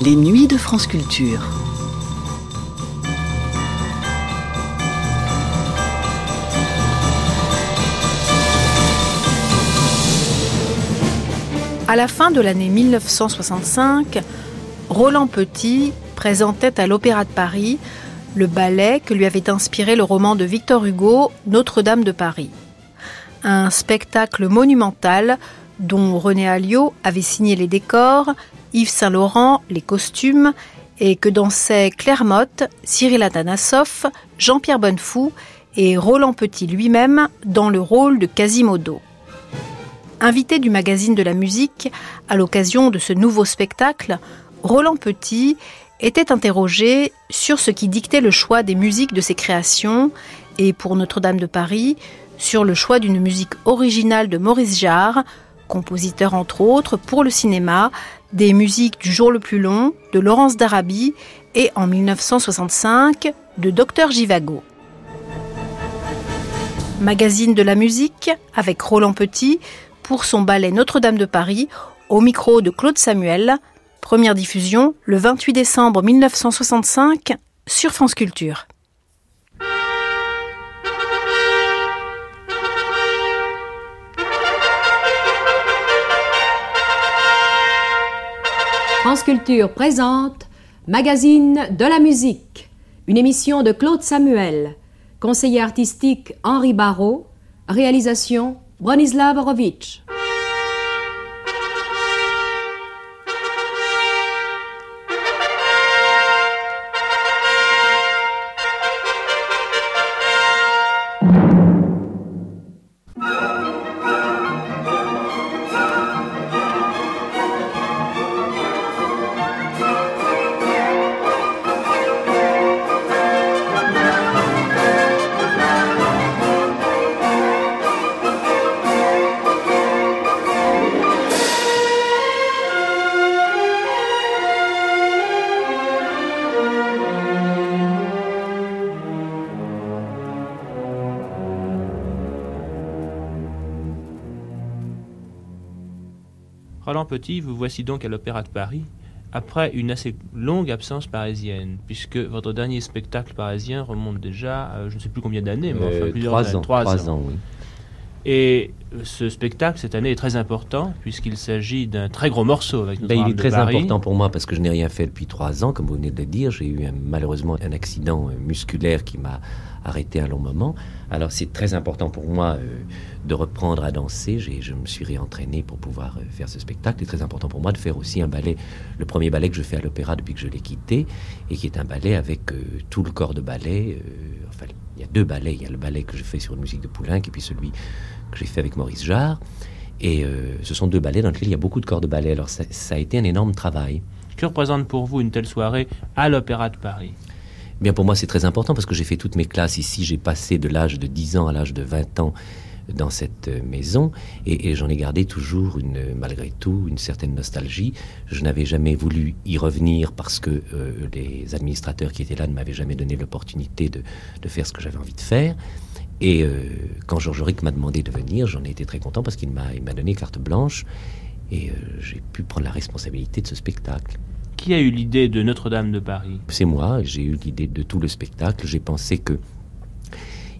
Les nuits de France Culture. À la fin de l'année 1965, Roland Petit présentait à l'Opéra de Paris le ballet que lui avait inspiré le roman de Victor Hugo, Notre-Dame de Paris. Un spectacle monumental dont René Alliot avait signé les décors, Yves Saint-Laurent les costumes, et que dansaient Claire Cyril Atanasoff, Jean-Pierre Bonnefou et Roland Petit lui-même dans le rôle de Quasimodo. Invité du magazine de la musique à l'occasion de ce nouveau spectacle, Roland Petit était interrogé sur ce qui dictait le choix des musiques de ses créations et pour Notre-Dame de Paris, sur le choix d'une musique originale de Maurice Jarre, compositeur entre autres pour le cinéma, des musiques du jour le plus long de Laurence d'Arabie et en 1965 de Dr Givago. Magazine de la musique avec Roland Petit pour son ballet Notre-Dame de Paris au micro de Claude Samuel. Première diffusion le 28 décembre 1965 sur France Culture. France Culture présente Magazine de la musique, une émission de Claude Samuel, conseiller artistique Henri Barrault, réalisation Bronislav Borovitch. Roland Petit, vous voici donc à l'Opéra de Paris, après une assez longue absence parisienne, puisque votre dernier spectacle parisien remonte déjà, à je ne sais plus combien d'années, mais enfin Euh, plusieurs trois années. ans, Trois trois ans. ans, oui. Et euh, ce spectacle, cette année, est très important, puisqu'il s'agit d'un très gros morceau avec notre Ben, il est très Paris. important pour moi parce que je n'ai rien fait depuis trois ans, comme vous venez de le dire. J'ai eu un- malheureusement un accident euh, musculaire qui m'a arrêté un long moment. Alors c'est très important pour moi euh, de reprendre à danser. Je me suis réentraîné pour pouvoir euh, faire ce spectacle. C'est très important pour moi de faire aussi un ballet, le premier ballet que je fais à l'opéra depuis que je l'ai quitté, et qui est un ballet avec euh, tout le corps de ballet. enfin, il y a deux ballets. Il y a le ballet que je fais sur une musique de Poulenc, et puis celui que j'ai fait avec Maurice Jarre. Et ce sont deux ballets dans lesquels il y a beaucoup de corps de ballet. Alors ça, ça a été un énorme travail. Que représente pour vous une telle soirée à l'Opéra de Paris? Bien pour moi c'est très important parce que j'ai fait toutes mes classes ici. J'ai passé de l'âge de 10 ans à l'âge de 20 ans dans cette euh, maison et, j'en ai gardé toujours une, malgré tout une certaine nostalgie. Je n'avais jamais voulu y revenir parce que euh, les administrateurs qui étaient là ne m'avaient jamais donné l'opportunité de, faire ce que j'avais envie de faire. Et euh, quand Georges Auric m'a demandé de venir, j'en ai été très content parce qu'il m'a donné carte blanche et j'ai pu prendre la responsabilité de ce spectacle. Qui a eu l'idée de Notre-Dame de Paris? C'est moi, j'ai eu l'idée de tout le spectacle. J'ai pensé que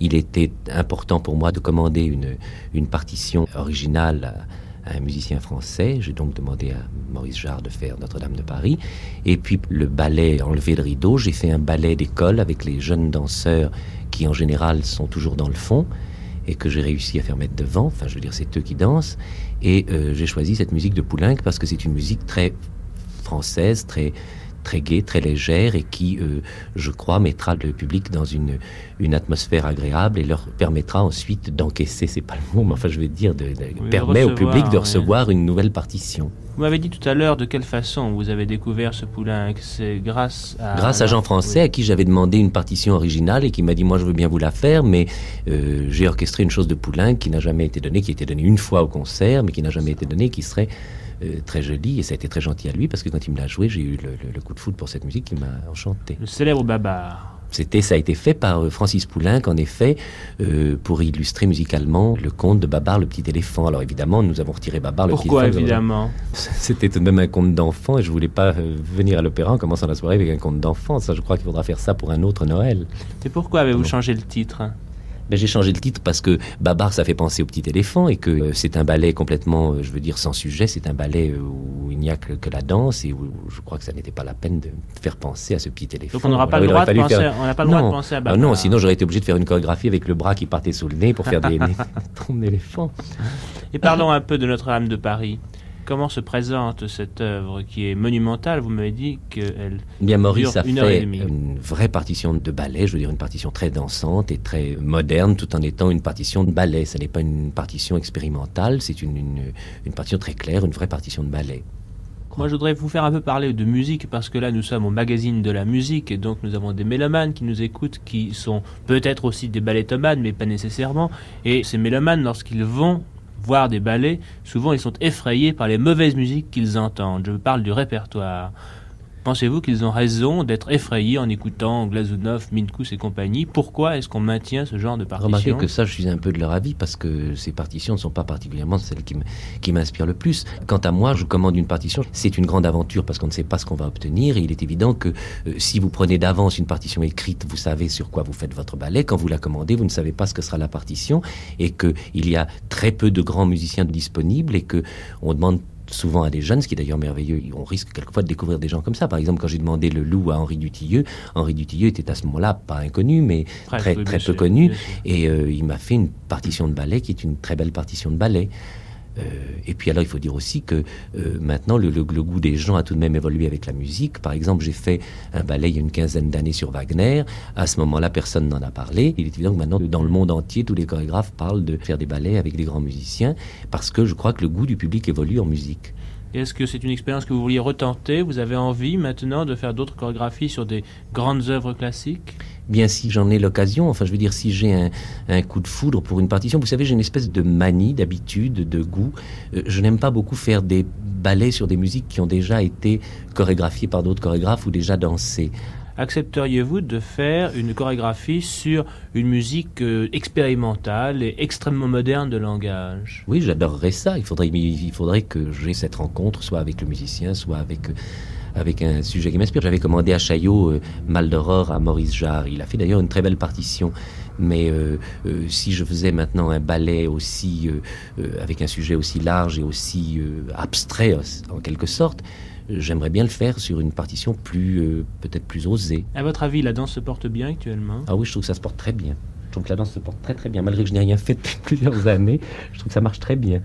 il était important pour moi de commander une, une partition originale à, un musicien français. J'ai donc demandé à Maurice Jarre de faire Notre-Dame de Paris. Et puis le ballet Enlever le rideau, j'ai fait un ballet d'école avec les jeunes danseurs qui en général sont toujours dans le fond et que j'ai réussi à faire mettre devant. Enfin, je veux dire, c'est eux qui dansent. Et euh, j'ai choisi cette musique de Poulenc parce que c'est une musique très française, très très gaie, très légère et qui, euh, je crois, mettra le public dans une, une atmosphère agréable et leur permettra ensuite d'encaisser, c'est pas le mot, mais enfin je vais dire, de, de- Oui, permet au public de recevoir, une nouvelle partition. Vous m'avez dit tout à l'heure de quelle façon vous avez découvert ce Poulenc. C'est grâce à... Grâce à Jean Français, à qui j'avais demandé une partition originale et qui m'a dit moi je veux bien vous la faire, mais euh, j'ai orchestré une chose de Poulenc qui n'a jamais été donnée, qui a été donnée une fois au concert, mais qui n'a jamais été donnée, qui serait euh, très jolie et ça a été très gentil à lui parce que quand il me l'a joué, j'ai eu le, le- le coup de foudre pour cette musique qui m'a enchanté. Le célèbre Babar. C'était, ça a été fait par euh, Francis Poulenc, en effet, euh, pour illustrer musicalement le conte de Babar le petit éléphant. Alors évidemment, nous avons retiré Babar le petit éléphant. Pourquoi évidemment C'était tout de même un conte d'enfant et je voulais pas euh, venir à l'opéra en commençant la soirée avec un conte d'enfant. Ça, je crois qu'il faudra faire ça pour un autre Noël. Et pourquoi avez-vous changé le titre? Ben, j'ai changé le titre parce que Babar, ça fait penser au petit éléphant et que euh, c'est un ballet complètement, euh, je veux dire, sans sujet. C'est un ballet euh, où il n'y a que, que, la danse et où je crois que ça n'était pas la peine de faire penser à ce petit éléphant. Donc on n'aura pas, le droit, de penser, faire... on pas le droit de penser à Babar. Ah non, sinon j'aurais été obligé de faire une chorégraphie avec le bras qui partait sous le nez pour faire des trompes d'éléphant. Et parlons un peu de Notre-Dame de Paris. Comment se présente cette œuvre qui est monumentale? Vous m'avez dit qu'elle Bien, Maurice a fait une vraie partition de ballet, je veux dire une partition très dansante et très moderne, tout en étant une partition de ballet. Ce n'est pas une partition expérimentale, c'est une, une, une partition très claire, une vraie partition de ballet. Moi, je voudrais vous faire un peu parler de musique parce que là, nous sommes au magazine de la musique et donc nous avons des mélomanes qui nous écoutent, qui sont peut-être aussi des ballettomanes, mais pas nécessairement. Et ces mélomanes, lorsqu'ils vont voir des ballets, souvent ils sont effrayés par les mauvaises musiques qu'ils entendent. Je parle du répertoire. Pensez-vous qu'ils ont raison d'être effrayés en écoutant Glazunov, Minkus et compagnie? Pourquoi est-ce qu'on maintient ce genre de partitions Remarquez que ça, je suis un peu de leur avis parce que ces partitions ne sont pas particulièrement celles qui m'inspirent le plus. Quant à moi, je commande une partition. C'est une grande aventure parce qu'on ne sait pas ce qu'on va obtenir et il est évident que euh, si vous prenez d'avance une partition écrite, vous savez sur quoi vous faites votre ballet. Quand vous la commandez, vous ne savez pas ce que sera la partition et qu'il y a très peu de grands musiciens disponibles et que on demande souvent à des jeunes, ce qui est d'ailleurs merveilleux. On risque quelquefois de découvrir des gens comme ça. Par exemple, quand j'ai demandé le loup à Henri Dutilleux, Henri Dutilleux était à ce moment-là pas inconnu, mais très, très peu connu. Et euh, il m'a fait une partition de ballet qui est une très belle partition de ballet. Euh, et puis alors, il faut dire aussi que euh, maintenant, le, goût des gens a tout de même évolué avec la musique. Par exemple, j'ai fait un ballet il y a une quinzaine d'années sur Wagner. À ce moment-là, personne n'en a parlé. Il est évident que maintenant, dans le monde entier, tous les chorégraphes parlent de faire des ballets avec des grands musiciens, parce que je crois que le goût du public évolue en musique. Est-ce que c'est une expérience que vous vouliez retenter? Vous avez envie maintenant de faire d'autres chorégraphies sur des grandes œuvres classiques? Bien si j'en ai l'occasion, enfin je veux dire si j'ai un, coup de foudre pour une partition, vous savez j'ai une espèce de manie, d'habitude, de goût. Euh, je n'aime pas beaucoup faire des ballets sur des musiques qui ont déjà été chorégraphiées par d'autres chorégraphes ou déjà dansées accepteriez-vous de faire une chorégraphie sur une musique euh, expérimentale et extrêmement moderne de langage? Oui, j'adorerais ça. Il faudrait, il faudrait que j'ai cette rencontre, soit avec le musicien, soit avec euh, avec un sujet qui m'inspire. J'avais commandé à Chaillot euh, Mal d'aurore à Maurice Jarre. Il a fait d'ailleurs une très belle partition. Mais si je faisais maintenant un ballet aussi avec un sujet aussi large et aussi abstrait en quelque sorte, j'aimerais bien le faire sur une partition plus, euh, peut-être plus osée. À votre avis, la danse se porte bien actuellement? Ah oui, je trouve que ça se porte très bien. Je trouve que la danse se porte très très bien. Malgré que je n'ai rien fait depuis plusieurs années, je trouve que ça marche très bien.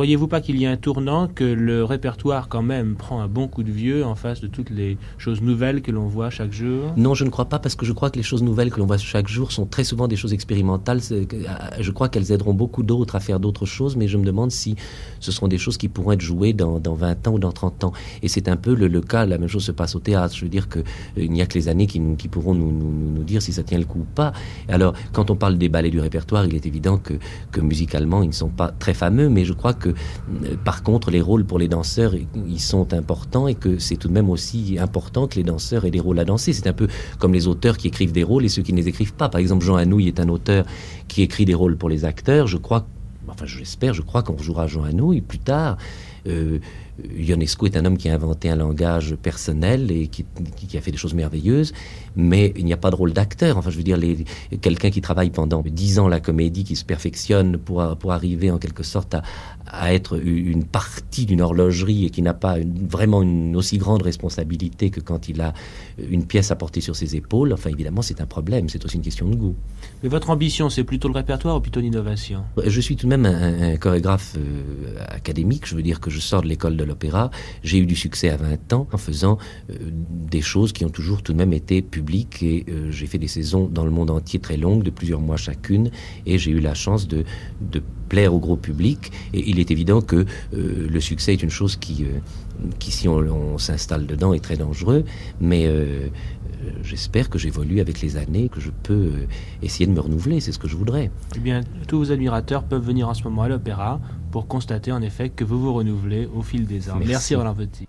Croyez-vous pas qu'il y a un tournant, que le répertoire quand même prend un bon coup de vieux en face de toutes les choses nouvelles que l'on voit chaque jour? Non, je ne crois pas parce que je crois que les choses nouvelles que l'on voit chaque jour sont très souvent des choses expérimentales. Ah, je crois qu'elles aideront beaucoup d'autres à faire d'autres choses, mais je me demande si ce seront des choses qui pourront être jouées dans, dans 20 ans ou dans 30 ans. Et c'est un peu le, cas, la même chose se passe au théâtre. Je veux dire qu'il euh, n'y a que les années qui, qui pourront nous, nous, nous, dire si ça tient le coup ou pas. Alors, quand on parle des ballets du répertoire, il est évident que, que musicalement, ils ne sont pas très fameux, mais je crois que euh, par contre, les rôles pour les danseurs, ils sont importants et que c'est tout de même aussi important que les danseurs aient des rôles à danser. C'est un peu comme les auteurs qui écrivent des rôles et ceux qui ne les écrivent pas. Par exemple, Jean Anouilh est un auteur qui écrit des rôles pour les acteurs. Je crois, enfin j'espère, je crois qu'on jouera Jean Anouilh plus tard. Euh, Ionesco est un homme qui a inventé un langage personnel et qui, a fait des choses merveilleuses, mais il n'y a pas de rôle d'acteur. Enfin, je veux dire, quelqu'un qui travaille pendant dix ans la comédie, qui se perfectionne pour, pour arriver en quelque sorte à, à être une partie d'une horlogerie et qui n'a pas vraiment une aussi grande responsabilité que quand il a une pièce à porter sur ses épaules, enfin évidemment c'est un problème, c'est aussi une question de goût. Mais votre ambition, c'est plutôt le répertoire ou plutôt l'innovation? Je suis tout de même un, chorégraphe euh, académique, je veux dire que je sors de l'école de l'opéra, j'ai eu du succès à 20 ans en faisant euh, des choses qui ont toujours tout de même été publiques et euh, j'ai fait des saisons dans le monde entier très longues, de plusieurs mois chacune, et j'ai eu la chance de, de plaire au gros public. Et il est évident que euh, le succès est une chose qui, qui si on, s'installe dedans, est très dangereux. Mais j'espère que j'évolue avec les années, que je peux essayer de me renouveler. C'est ce que je voudrais. Eh bien, tous vos admirateurs peuvent venir en ce moment à l'opéra pour constater en effet que vous vous renouvelez au fil des ans. Merci, Merci Roland Petit.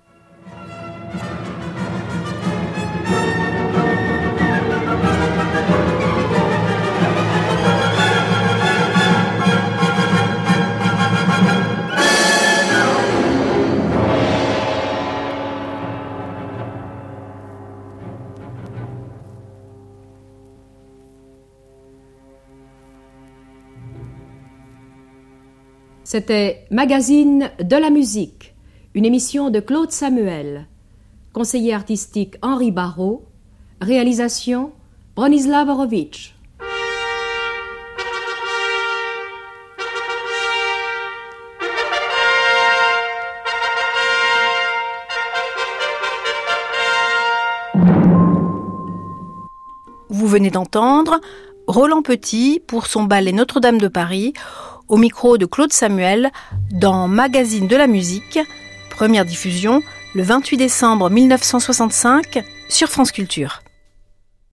C'était Magazine de la musique, une émission de Claude Samuel, conseiller artistique Henri Barrault, réalisation Bronislav Horowitz. Vous venez d'entendre Roland Petit pour son ballet Notre-Dame de Paris au micro de Claude Samuel dans Magazine de la musique, première diffusion le 28 décembre 1965 sur France Culture.